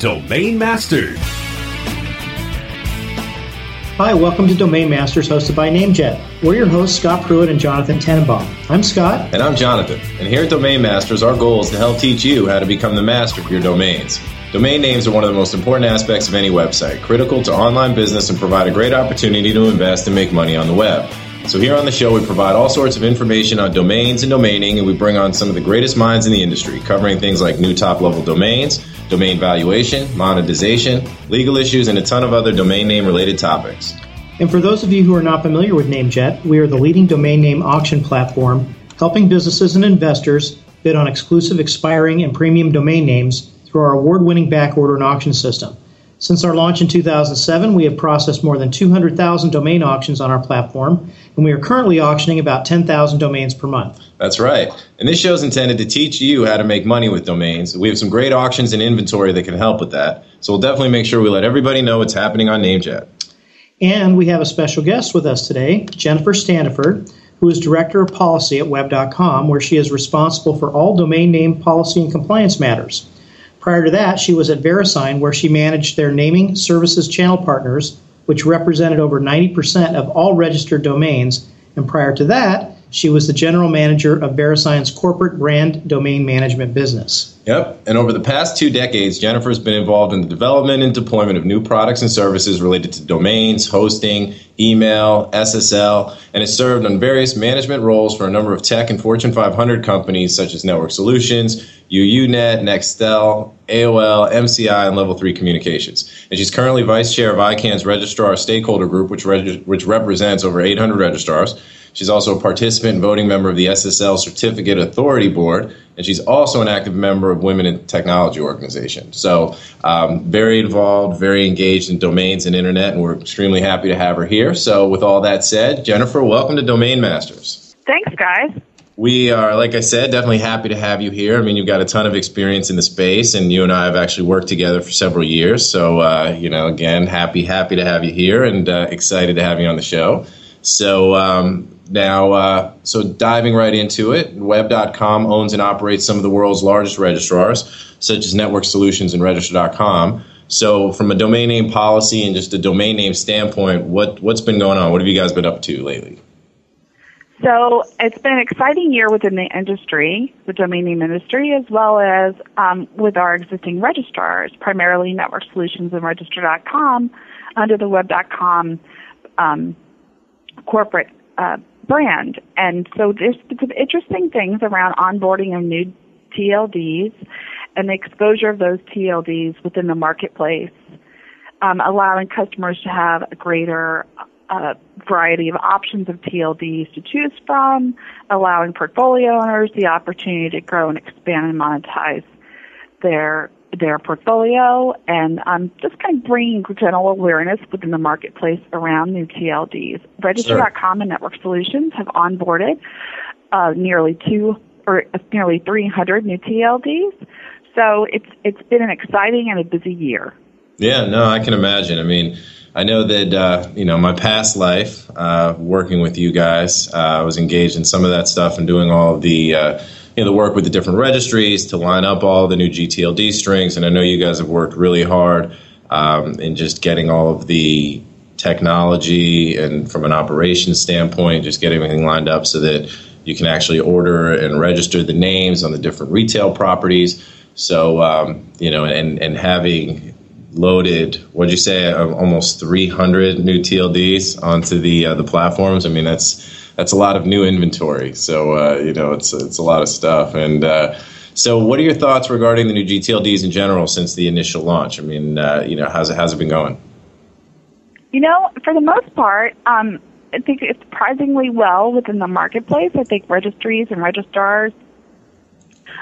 Domain Masters. Hi, welcome to Domain Masters, hosted by NameJet. We're your hosts, Scott Pruitt and Jonathan Tenenbaum. I'm Scott. And I'm Jonathan. And here at Domain Masters, our goal is to help teach you how to become the master of your domains. Domain names are one of the most important aspects of any website, critical to online business, and provide a great opportunity to invest and make money on the web. So, here on the show, we provide all sorts of information on domains and domaining, and we bring on some of the greatest minds in the industry, covering things like new top level domains, domain valuation, monetization, legal issues, and a ton of other domain name related topics. And for those of you who are not familiar with NameJet, we are the leading domain name auction platform, helping businesses and investors bid on exclusive, expiring, and premium domain names through our award winning backorder and auction system. Since our launch in 2007, we have processed more than 200,000 domain auctions on our platform, and we are currently auctioning about 10,000 domains per month. That's right. And this show is intended to teach you how to make money with domains. We have some great auctions and inventory that can help with that. So we'll definitely make sure we let everybody know what's happening on NameJet. And we have a special guest with us today, Jennifer Standiford, who is Director of Policy at Web.com, where she is responsible for all domain name policy and compliance matters. Prior to that, she was at VeriSign, where she managed their naming services channel partners, which represented over 90% of all registered domains. And prior to that, she was the general manager of VeriSign's corporate brand domain management business. Yep. And over the past two decades, Jennifer has been involved in the development and deployment of new products and services related to domains, hosting, email, SSL, and has served on various management roles for a number of tech and Fortune 500 companies such as Network Solutions, UUNet, Nextel, AOL, MCI, and Level 3 Communications. And she's currently vice chair of ICANN's Registrar Stakeholder Group, which, reg- which represents over 800 registrars. She's also a participant and voting member of the SSL Certificate Authority Board, and she's also an active member of Women in Technology Organization. So, um, very involved, very engaged in domains and internet, and we're extremely happy to have her here. So, with all that said, Jennifer, welcome to Domain Masters. Thanks, guys. We are, like I said, definitely happy to have you here. I mean, you've got a ton of experience in the space, and you and I have actually worked together for several years. So, uh, you know, again, happy, happy to have you here, and uh, excited to have you on the show. So, um, now, uh, so diving right into it, Web.com owns and operates some of the world's largest registrars, such as Network Solutions and Register.com. So, from a domain name policy and just a domain name standpoint, what what's been going on? What have you guys been up to lately? So it's been an exciting year within the industry, the domain name industry, as well as um, with our existing registrars, primarily Network Solutions and Register.com, under the Web.com um, corporate uh, brand. And so there's some interesting things around onboarding of new TLDs and the exposure of those TLDs within the marketplace, um, allowing customers to have a greater uh, variety of options of TLDs to choose from, allowing portfolio owners the opportunity to grow and expand and monetize their their portfolio and um, just kind of bringing general awareness within the marketplace around new TLDs. Register.com and Network Solutions have onboarded uh, nearly two or uh, nearly 300 new TLDs. So it's it's been an exciting and a busy year. Yeah, no, I can imagine. I mean, I know that uh, you know my past life uh, working with you guys. Uh, I was engaged in some of that stuff and doing all the uh, you know the work with the different registries to line up all the new GTLD strings. And I know you guys have worked really hard um, in just getting all of the technology and from an operations standpoint, just getting everything lined up so that you can actually order and register the names on the different retail properties. So um, you know, and and having loaded what'd you say almost 300 new TLDs onto the uh, the platforms. I mean that's that's a lot of new inventory. So uh, you know it's it's a lot of stuff. And uh, so, what are your thoughts regarding the new GTLDs in general since the initial launch? I mean, uh, you know, how's it how's it been going? You know, for the most part, um, I think it's surprisingly well within the marketplace. I think registries and registrars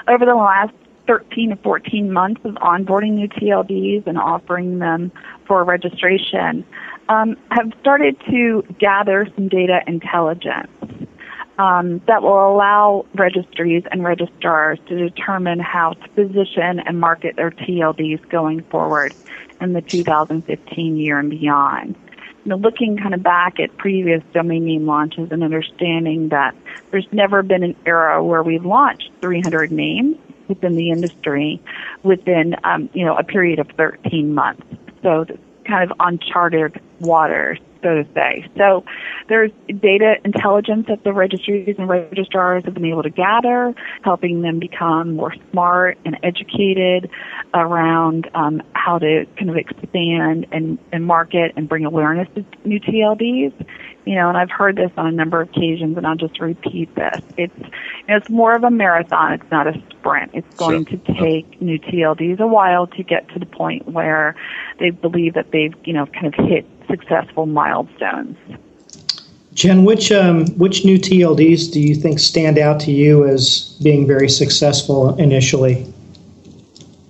over the last 13 to 14 months of onboarding new TLDs and offering them for registration, um, have started to gather some data intelligence um, that will allow registries and registrars to determine how to position and market their TLDs going forward in the 2015 year and beyond. You know, looking kind of back at previous domain name launches and understanding that there's never been an era where we've launched 300 names within the industry within um, you know a period of 13 months. So kind of uncharted waters so to say. So there's data intelligence that the registries and registrars have been able to gather, helping them become more smart and educated around um, how to kind of expand and, and market and bring awareness to new TLDs. You know, and I've heard this on a number of occasions, and I'll just repeat this. It's you know, it's more of a marathon. It's not a sprint. It's going sure. to take new TLDs a while to get to the point where they believe that they've you know kind of hit successful milestones. Jen, which um, which new TLDs do you think stand out to you as being very successful initially?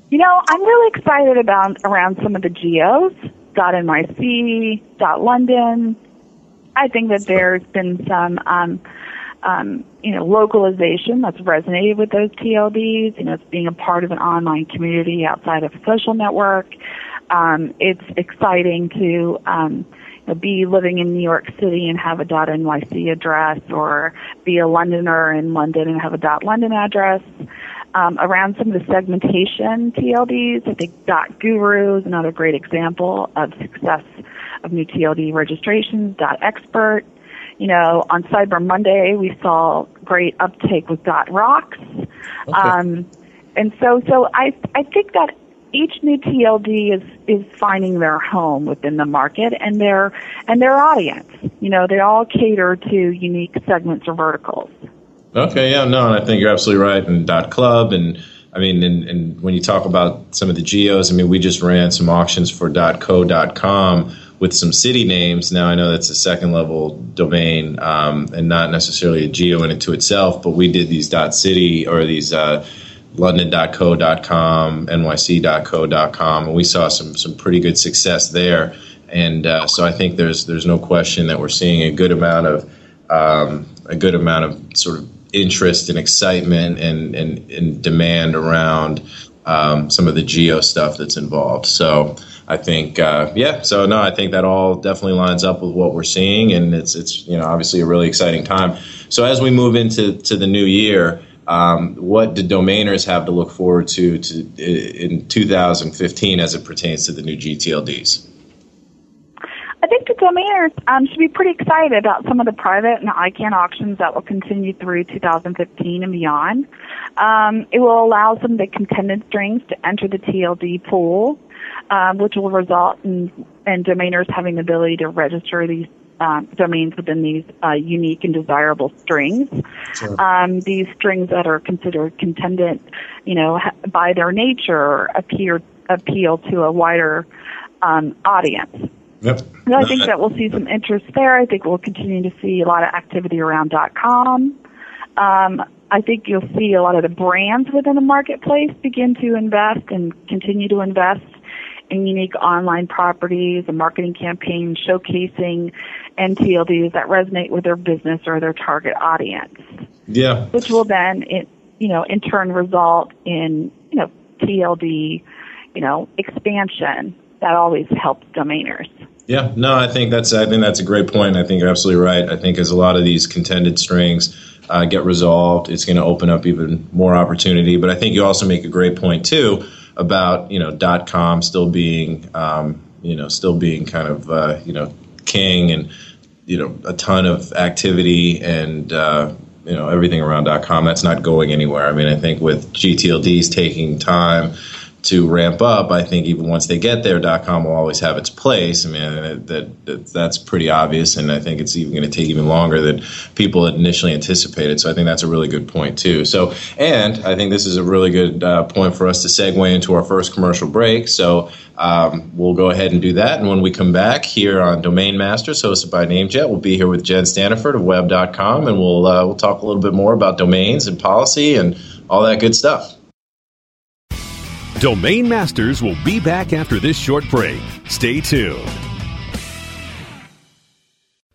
You know, I'm really excited about around some of the geos. .nyc, .london. I think that there's been some, um, um, you know, localization that's resonated with those TLDs. You know, it's being a part of an online community outside of a social network um, it's exciting to um, you know, be living in New York City and have a .nyc address, or be a Londoner in London and have a .london address. Um, around some of the segmentation TLDs, I think .guru is another great example of success of new TLD registrations. .expert, you know, on Cyber Monday we saw great uptake with Dot .rocks. Okay. Um, and so, so I, I think that each new TLD is is finding their home within the market and their and their audience. You know, they all cater to unique segments or verticals. Okay, yeah, no, and I think you're absolutely right. And dot club and I mean, and, and when you talk about some of the geos, I mean, we just ran some auctions for .co.com with some city names. Now I know that's a second level domain um, and not necessarily a geo in it to itself, but we did these dot .city or these uh, london.co.com, nyc.co.com, and we saw some some pretty good success there. And uh, so I think there's there's no question that we're seeing a good amount of um, a good amount of sort of interest and excitement and and, and demand around um, some of the geo stuff that's involved. So I think uh, yeah. So no, I think that all definitely lines up with what we're seeing, and it's it's you know obviously a really exciting time. So as we move into to the new year. Um, what do domainers have to look forward to, to in 2015 as it pertains to the new GTLDs? I think the domainers um, should be pretty excited about some of the private and ICANN auctions that will continue through 2015 and beyond. Um, it will allow some of the contended strings to enter the TLD pool, um, which will result in, in domainers having the ability to register these um, domains within these uh, unique and desirable strings. Sure. Um, these strings that are considered contended, you know, ha- by their nature, appear appeal to a wider um, audience. Yep. So I think that we'll see some interest there. I think we'll continue to see a lot of activity around .com. Um, I think you'll see a lot of the brands within the marketplace begin to invest and continue to invest in unique online properties and marketing campaigns showcasing NTLDs that resonate with their business or their target audience. Yeah. Which will then, it, you know, in turn result in, you know, TLD, you know, expansion that always helps domainers. Yeah, no, I think that's I think that's a great point. I think you're absolutely right. I think as a lot of these contended strings uh, get resolved, it's going to open up even more opportunity. But I think you also make a great point too about you know dot com still being um, you know still being kind of uh, you know king and you know a ton of activity and uh, you know everything around dot com that's not going anywhere. I mean I think with GTLDs taking time to ramp up, I think even once they get there, .com will always have its place. I mean, that, that that's pretty obvious, and I think it's even going to take even longer than people initially anticipated. So I think that's a really good point too. So, and I think this is a really good uh, point for us to segue into our first commercial break. So um, we'll go ahead and do that, and when we come back here on Domain Masters, hosted by NameJet, we'll be here with Jen Standiford of Web.com, and we'll uh, we'll talk a little bit more about domains and policy and all that good stuff. Domain Masters will be back after this short break. Stay tuned.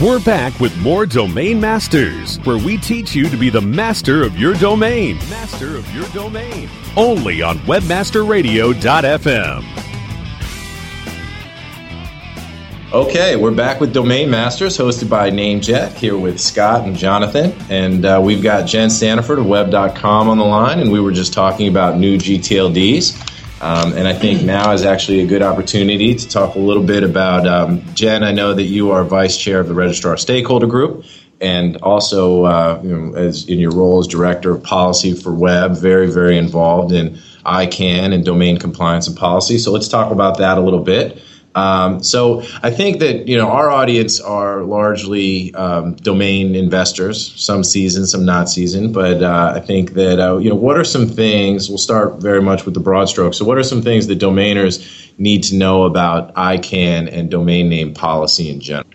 We're back with more Domain Masters, where we teach you to be the master of your domain. Master of your domain. Only on WebmasterRadio.fm. Okay, we're back with Domain Masters, hosted by NameJet, here with Scott and Jonathan. And uh, we've got Jen Standiford of Web.com on the line, and we were just talking about new GTLDs. Um, and I think now is actually a good opportunity to talk a little bit about um, Jen. I know that you are vice chair of the Registrar Stakeholder Group, and also uh, you know, as in your role as director of policy for Web, very very involved in ICANN and domain compliance and policy. So let's talk about that a little bit. Um, so I think that you know our audience are largely um, domain investors, some seasoned, some not seasoned. But uh, I think that uh, you know what are some things. We'll start very much with the broad strokes. So what are some things that domainers need to know about ICANN and domain name policy in general?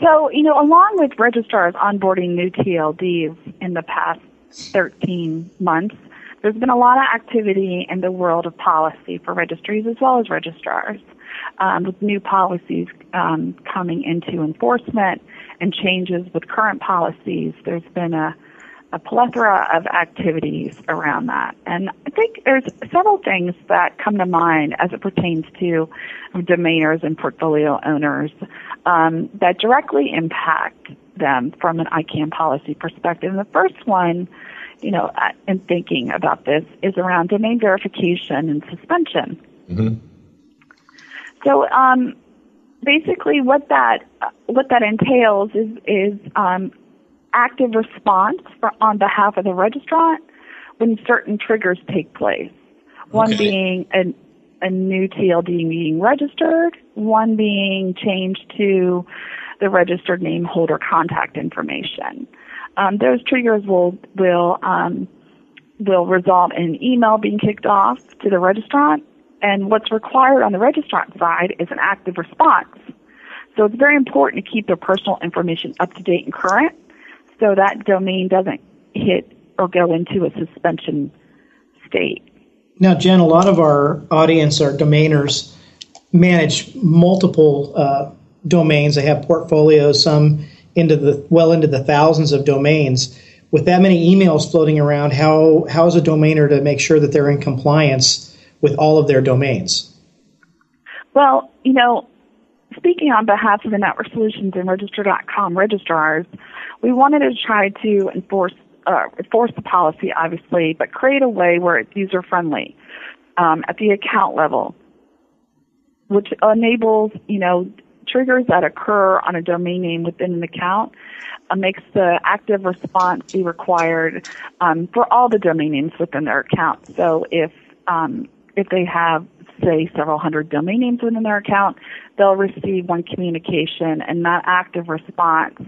So you know, along with registrars onboarding new TLDs in the past 13 months. There's been a lot of activity in the world of policy for registries as well as registrars um, with new policies um, coming into enforcement and changes with current policies, there's been a, a plethora of activities around that. And I think there's several things that come to mind as it pertains to domainers and portfolio owners um, that directly impact them from an ICANN policy perspective. And the first one, you know, in thinking about this is around domain verification and suspension. Mm-hmm. So um, basically, what that what that entails is is um, active response for, on behalf of the registrant when certain triggers take place. One okay. being a, a new TLD being registered, one being changed to the registered name holder contact information. Um, those triggers will will um, will result in email being kicked off to the registrant and what's required on the registrant side is an active response. So it's very important to keep their personal information up to date and current so that domain doesn't hit or go into a suspension state. Now, Jen, a lot of our audience our domainers manage multiple uh, domains. They have portfolios, some into the well into the thousands of domains. With that many emails floating around, how how is a domainer to make sure that they're in compliance with all of their domains? Well, you know, speaking on behalf of the Network Solutions and Register.com registrars, we wanted to try to enforce uh, enforce the policy, obviously, but create a way where it's user friendly um, at the account level, which enables, you know, triggers that occur on a domain name within an account uh, makes the active response be required um, for all the domain names within their account. So if um, if they have say several hundred domain names within their account, they'll receive one communication, and that active response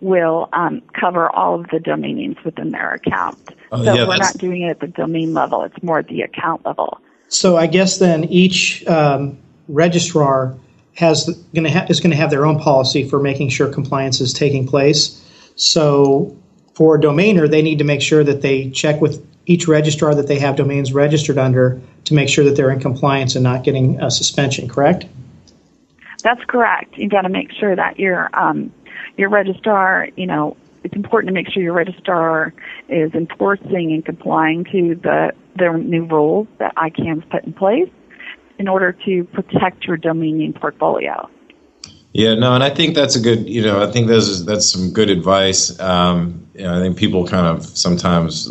will um, cover all of the domain names within their account. Oh, so yeah, we're not doing it at the domain level; it's more at the account level. So I guess then each um, registrar has going to ha- is going to have their own policy for making sure compliance is taking place. So for a domainer, they need to make sure that they check with each registrar that they have domains registered under to make sure that they're in compliance and not getting a suspension. Correct? That's correct. You've got to make sure that your um, your registrar, you know, it's important to make sure your registrar is enforcing and complying to the the new rules that ICANN's put in place in order to protect your domain name portfolio. Yeah, no, and I think that's a good, you know, I think that's that's some good advice. Um, you know, I think people kind of sometimes,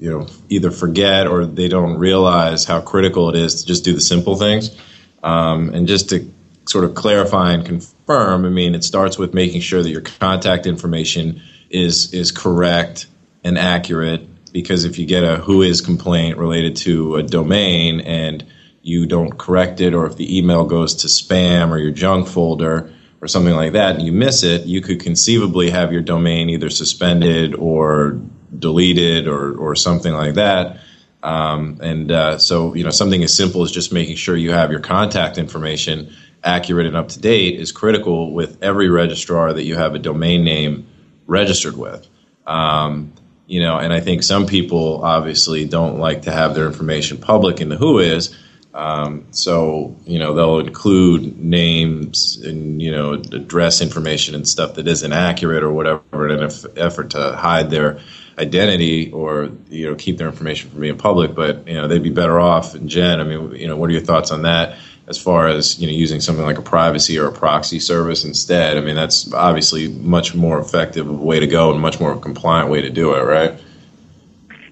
you know, either forget or they don't realize how critical it is to just do the simple things. Um, and just to sort of clarify and confirm, I mean, it starts with making sure that your contact information is is correct and accurate. Because if you get a WHOIS complaint related to a domain and you don't correct it, or if the email goes to spam or your junk folder or something like that, and you miss it, you could conceivably have your domain either suspended or deleted or, or something like that. Um, and uh, so, you know, something as simple as just making sure you have your contact information accurate and up to date is critical with every registrar that you have a domain name registered with. Um, you know, and I think some people obviously don't like to have their information public in the WHOIS um, so you know they'll include names and you know address information and stuff that isn't accurate or whatever in an effort to hide their identity or you know keep their information from being public. But you know they'd be better off. And Jen, I mean, you know, what are your thoughts on that? As far as you know, using something like a privacy or a proxy service instead. I mean, that's obviously much more effective way to go and much more compliant way to do it, right?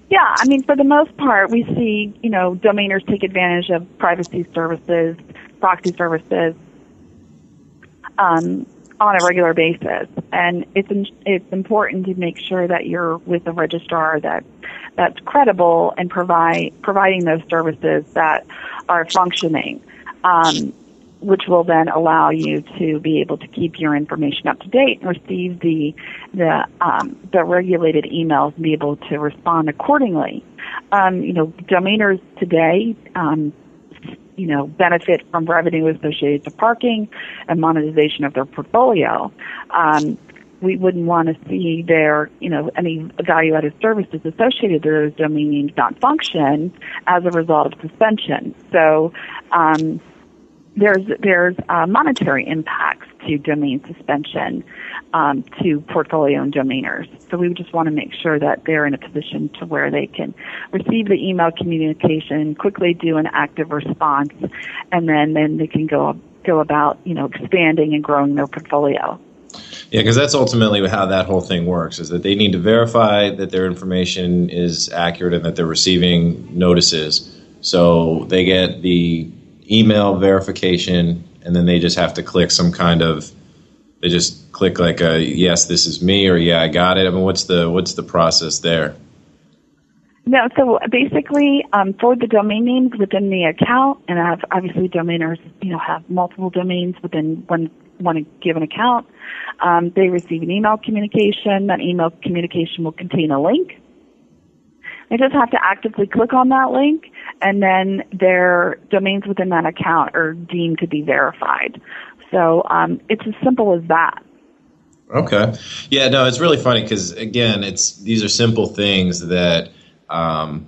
Yeah, I mean, for the most part, we see, you know, domainers take advantage of privacy services, proxy services, um, on a regular basis. And it's it's important to make sure that you're with a registrar that that's credible and provide providing those services that are functioning. Um, which will then allow you to be able to keep your information up to date and receive the the um, the regulated emails and be able to respond accordingly. Um, you know, domainers today, um, you know, benefit from revenue associated to parking and monetization of their portfolio. Um, we wouldn't want to see their, you know, any value-added services associated to those domain names not function as a result of suspension. So, um, there's there's uh, monetary impacts to domain suspension um, to portfolio and domainers. So we just want to make sure that they're in a position to where they can receive the email communication, quickly do an active response, and then then they can go go about you know expanding and growing their portfolio. Yeah, because that's ultimately how that whole thing works: is that they need to verify that their information is accurate and that they're receiving notices. So they get the email verification, and then they just have to click some kind of they just click like a yes, this is me, or yeah, I got it. I mean, what's the what's the process there? No, so basically, um, for the domain names within the account, and have, obviously domainers, you know, have multiple domains within one one given account. Um, they receive an email communication. That email communication will contain a link. They just have to actively click on that link, and then their domains within that account are deemed to be verified. So um, it's as simple as that. Okay. Yeah, no, it's really funny because again, it's these are simple things that um,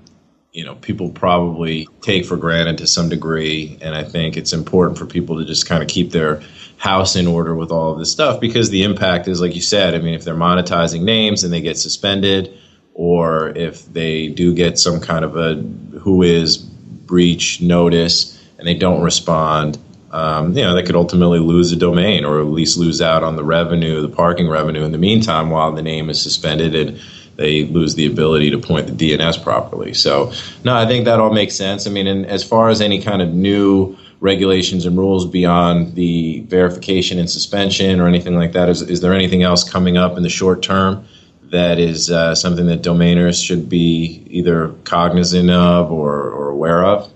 you know people probably take for granted to some degree, and I think it's important for people to just kind of keep their house in order with all of this stuff because the impact is like you said. I mean, if they're monetizing names and they get suspended, or if they do get some kind of a WHOIS breach notice and they don't respond, um, you know, they could ultimately lose a domain or at least lose out on the revenue, the parking revenue in the meantime while the name is suspended and they lose the ability to point the DNS properly. So, no, I think that all makes sense. I mean, and as far as any kind of new regulations and rules beyond the verification and suspension or anything like that, is, is there anything else coming up in the short term that is uh, something that domainers should be either cognizant of or, or aware of?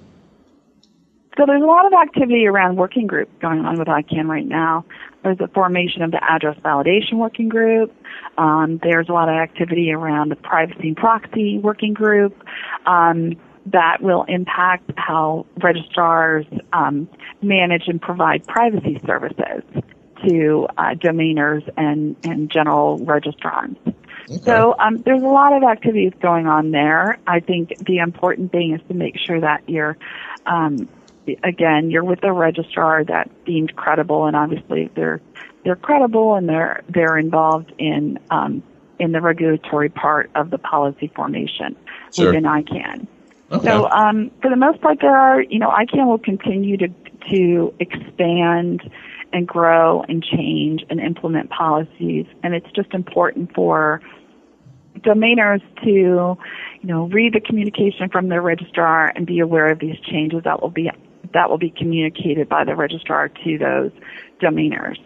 So there's a lot of activity around working groups going on with ICANN right now. There's the formation of the address validation working group. Um, there's a lot of activity around the privacy and proxy working group um, that will impact how registrars um, manage and provide privacy services to uh, domainers and, and general registrants. Okay. So um, there's a lot of activities going on there. I think the important thing is to make sure that you're um, again, you're with a registrar that deemed credible, and obviously they're they're credible and they're they're involved in um, in the regulatory part of the policy formation sure. within ICANN. Okay. So um, for the most part, there are you know ICANN will continue to to expand and grow and change and implement policies, and it's just important for domainers to you know read the communication from their registrar and be aware of these changes that will be that will be communicated by the registrar to those domainers.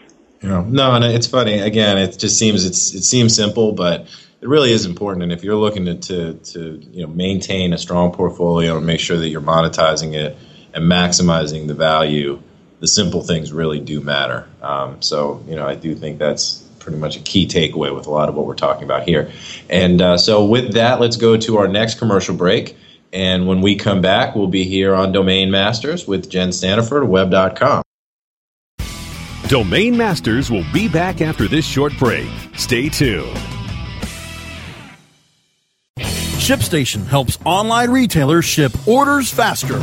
Yeah. No, and it's funny. Again, it just seems it's it seems simple, but it really is important. And if you're looking to, to, to you know maintain a strong portfolio and make sure that you're monetizing it and maximizing the value, the simple things really do matter. Um, so you know, I do think that's pretty much a key takeaway with a lot of what we're talking about here. And uh, so with that, let's go to our next commercial break. And when we come back, we'll be here on Domain Masters with Jen Standiford, web.com. Domain Masters will be back after this short break. Stay tuned. ShipStation helps online retailers ship orders faster.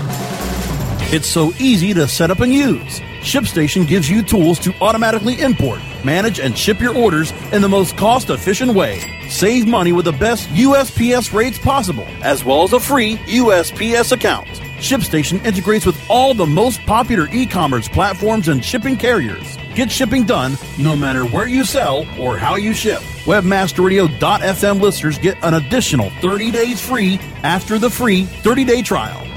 It's so easy to set up and use. ShipStation gives you tools to automatically import, manage, and ship your orders in the most cost efficient way. Save money with the best USPS rates possible, as well as a free USPS account. ShipStation integrates with all the most popular e commerce platforms and shipping carriers. Get shipping done no matter where you sell or how you ship. Webmasterradio.fm listeners get an additional 30 days free after the free 30 day trial.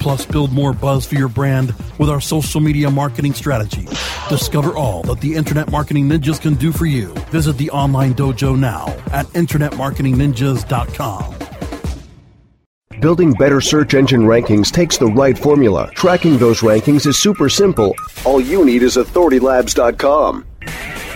Plus, build more buzz for your brand with our social media marketing strategy. Discover all that the Internet Marketing Ninjas can do for you. Visit the online dojo now at InternetMarketingNinjas.com. Building better search engine rankings takes the right formula. Tracking those rankings is super simple. All you need is AuthorityLabs.com.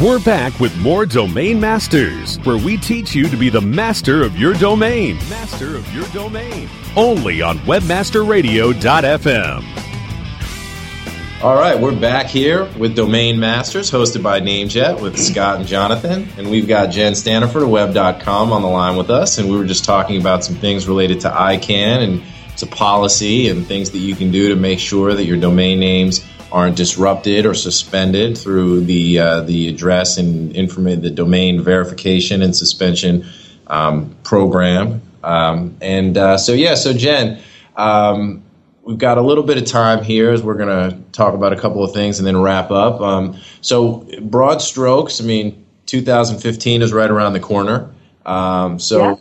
We're back with more Domain Masters, where we teach you to be the master of your domain. Master of your domain. Only on WebmasterRadio.fm. All right, we're back here with Domain Masters, hosted by Namejet with Scott and Jonathan. And we've got Jen Standiford of Web.com on the line with us. And we were just talking about some things related to ICANN and to policy and things that you can do to make sure that your domain names aren't disrupted or suspended through the uh, the address and informa- the domain verification and suspension um, program. Um, and uh, so yeah, so Jen, um, we've got a little bit of time here as we're going to talk about a couple of things and then wrap up. Um, so broad strokes, I mean, 2015 is right around the corner. Um, so. Yeah.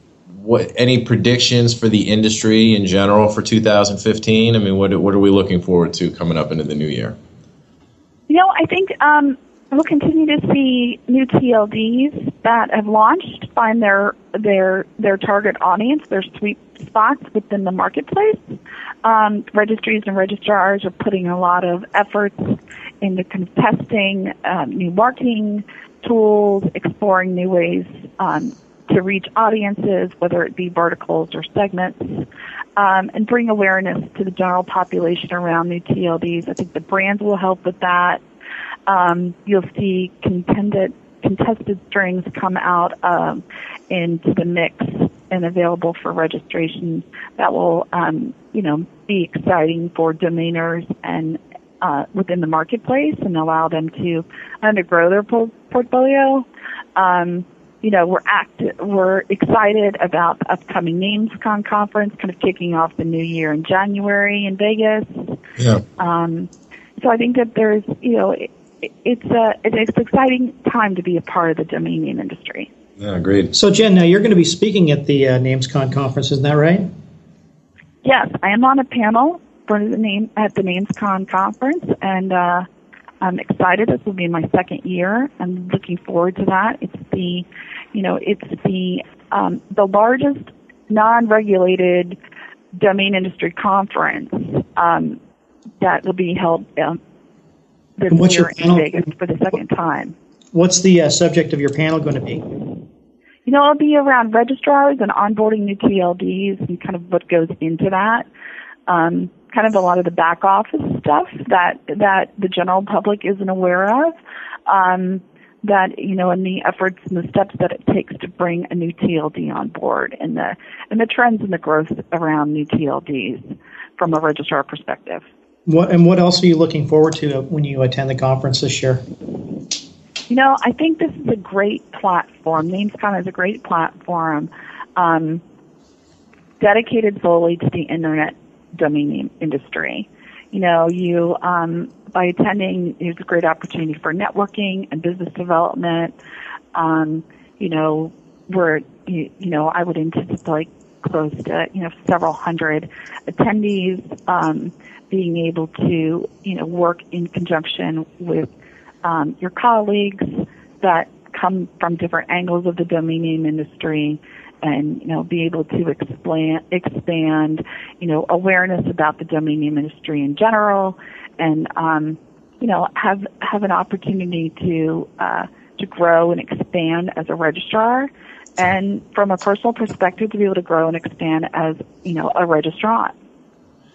What, any predictions for the industry in general for 2015? I mean, what what are we looking forward to coming up into the new year? You know, I think um, we'll continue to see new TLDs that have launched find their their their target audience, their sweet spots within the marketplace. Um, registries and registrars are putting a lot of efforts into testing um, new marketing tools, exploring new ways um, to reach audiences, whether it be verticals or segments, um, and bring awareness to the general population around new TLDs. I think the brands will help with that. Um, you'll see contended, contested strings come out um, into the mix and available for registration. That will, um, you know, be exciting for domainers and uh, within the marketplace and allow them to undergrow their po- portfolio. Um, you know, we're act we're excited about the upcoming NamesCon conference, kind of kicking off the new year in January in Vegas. Yeah. Um, so I think that there's, you know, it, it's a it's an exciting time to be a part of the domain name industry. Yeah, great. So Jen, now you're going to be speaking at the uh, NamesCon conference, isn't that right? Yes, I am on a panel for the name at the NamesCon conference, and uh, I'm excited. This will be my second year. I'm looking forward to that. It's the, you know, it's the um, the largest non-regulated domain industry conference um, that will be held um, this what's year your in? Vegas for the second time. What's the uh, subject of your panel going to be? You know, it'll be around registrars and onboarding new TLDs and kind of what goes into that. Um, kind of a lot of the back office stuff that that the general public isn't aware of. Um, that you know, and the efforts and the steps that it takes to bring a new TLD on board, and the and the trends and the growth around new TLDs from a registrar perspective. What and what else are you looking forward to when you attend the conference this year? You know, I think this is a great platform. NamesCon is a great platform um, dedicated solely to the internet domain industry. You know, you um, by attending, it's a great opportunity for networking and business development. Um, you know, where you, you know, I would anticipate close to you know several hundred attendees um, being able to you know work in conjunction with um, your colleagues that come from different angles of the domain name industry and you know be able to expand expand you know awareness about the domain name industry in general and um, you know have have an opportunity to uh, to grow and expand as a registrar and from a personal perspective to be able to grow and expand as you know a registrant.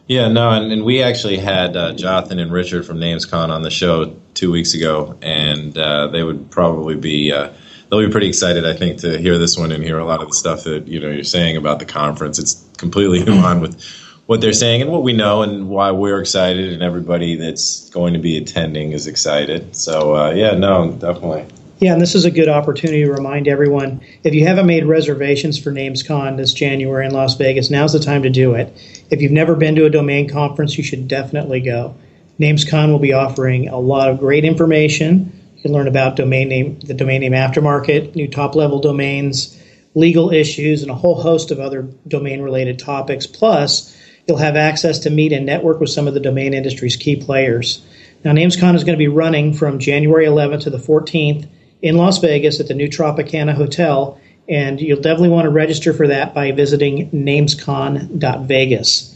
Yeah, no, and, and we actually had uh, Jothan and Richard from NamesCon on the show two weeks ago, and uh, they would probably be uh, they'll be pretty excited, I think, to hear this one and hear a lot of the stuff that you know you're saying about the conference. It's completely in line with what they're saying and what we know, and why we're excited, and everybody that's going to be attending is excited. So uh, yeah, no, definitely. Yeah, and this is a good opportunity to remind everyone if you haven't made reservations for NamesCon this January in Las Vegas, now's the time to do it. If you've never been to a domain conference, you should definitely go. NamesCon will be offering a lot of great information. You learn about domain name, the domain name aftermarket, new top level domains, legal issues, and a whole host of other domain related topics. Plus, you'll have access to meet and network with some of the domain industry's key players. Now, NamesCon is going to be running from January 11th to the 14th in Las Vegas at the new Tropicana Hotel, and you'll definitely want to register for that by visiting namescon.vegas.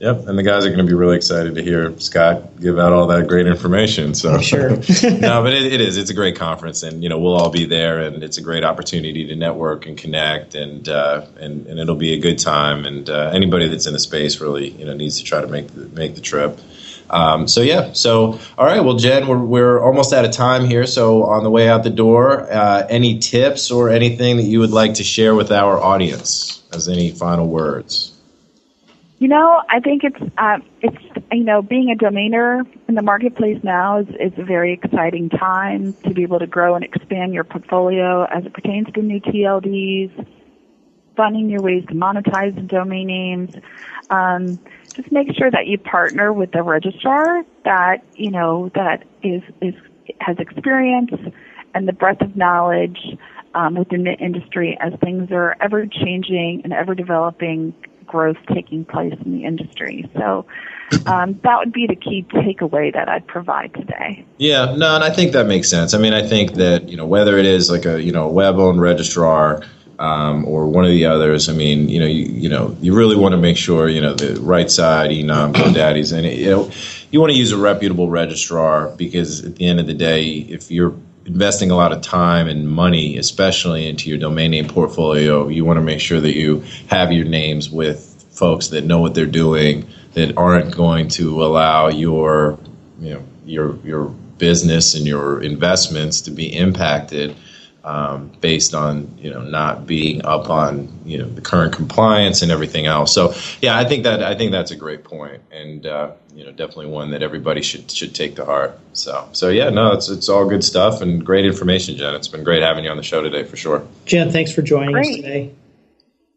Yep, and the guys are going to be really excited to hear Scott give out all that great information. So I'm sure. no, but it, it is. It's a great conference, and you know we'll all be there, and it's a great opportunity to network and connect, and uh, and and it'll be a good time. And uh, anybody that's in the space really you know needs to try to make the, make the trip. Um, so yeah, so all right. Well, Jen, we're we're almost out of time here. So on the way out the door, uh, any tips or anything that you would like to share with our audience as any final words? You know, I think it's uh, it's you know being a domainer in the marketplace now is is a very exciting time to be able to grow and expand your portfolio as it pertains to new TLDs, finding new ways to monetize the domain names. Um, just make sure that you partner with a registrar that you know that is is has experience and the breadth of knowledge um, within the industry as things are ever changing and ever developing growth taking place in the industry. So, um, that would be the key takeaway that I'd provide today. Yeah, no, and I think that makes sense. I mean, I think that you know whether it is like a you know web-owned registrar um, or one of the others. I mean, you know, you, you know, you really want to make sure you know the right side, Enom, GoDaddy's, and it, you know, you want to use a reputable registrar because at the end of the day, if you're investing a lot of time and money, especially into your domain name portfolio, you want to make sure that you have your names with folks that know what they're doing, that aren't going to allow your, you know, your your business and your investments to be impacted um, based on you know not being up on you know the current compliance and everything else. So yeah, I think that I think that's a great point, and uh, you know definitely one that everybody should should take to heart. So so yeah, no, it's it's all good stuff and great information, Jen. It's been great having you on the show today for sure. Jen, thanks for joining Great. us today.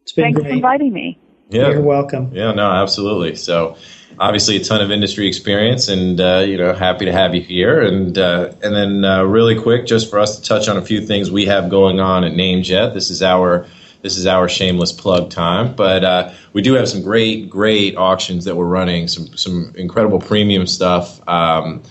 It's been great. Thanks great. for inviting me. Yeah, You're welcome. Yeah, no, absolutely. So, obviously, a ton of industry experience, and uh, you know, happy to have you here. And uh, and then, uh, really quick, just for us to touch on a few things we have going on at NameJet. This is our this is our shameless plug time, but uh, we do have some great great auctions that we're running. Some some incredible premium stuff. Um,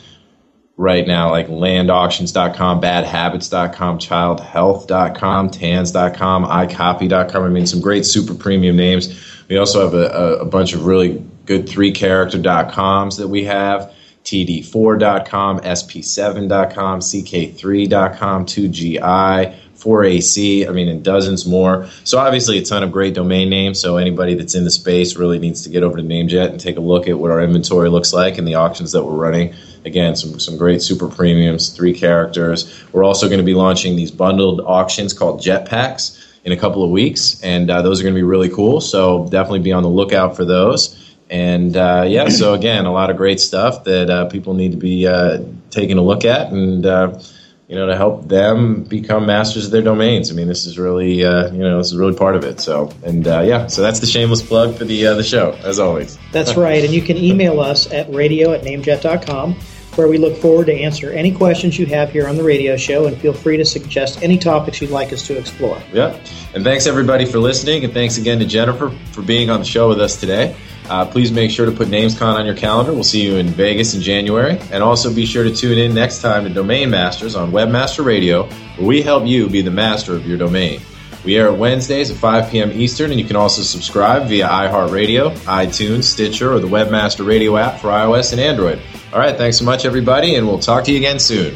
right now, like landauctions.com, badhabits.com, childhealth.com, tans.com, icopy.com. I mean, some great super premium names. We also have a, a, a bunch of really good three character.coms that we have td4.com, sp7.com, ck3.com, 2gi. 4AC, I mean, and dozens more. So obviously, a ton of great domain names. So anybody that's in the space really needs to get over to NameJet and take a look at what our inventory looks like and the auctions that we're running. Again, some some great super premiums, three characters. We're also going to be launching these bundled auctions called Jetpacks in a couple of weeks, and uh, those are going to be really cool. So definitely be on the lookout for those. And uh, yeah, so again, a lot of great stuff that uh, people need to be uh, taking a look at, and uh, you know, to help them become masters of their domains. I mean, this is really, uh, you know, this is really part of it. So, and uh, yeah, so that's the shameless plug for the uh, the show, as always. That's right. And you can email us at radio at namejet.com, where we look forward to answer any questions you have here on the radio show. And feel free to suggest any topics you'd like us to explore. Yeah. And thanks everybody for listening, and thanks again to Jennifer for being on the show with us today. Uh, please make sure to put NamesCon on your calendar. We'll see you in Vegas in January. And also be sure to tune in next time to Domain Masters on Webmaster Radio, where we help you be the master of your domain. We air Wednesdays at 5 p.m. Eastern, and you can also subscribe via iHeartRadio, iTunes, Stitcher, or the Webmaster Radio app for iOS and Android. All right, thanks so much, everybody, and we'll talk to you again soon.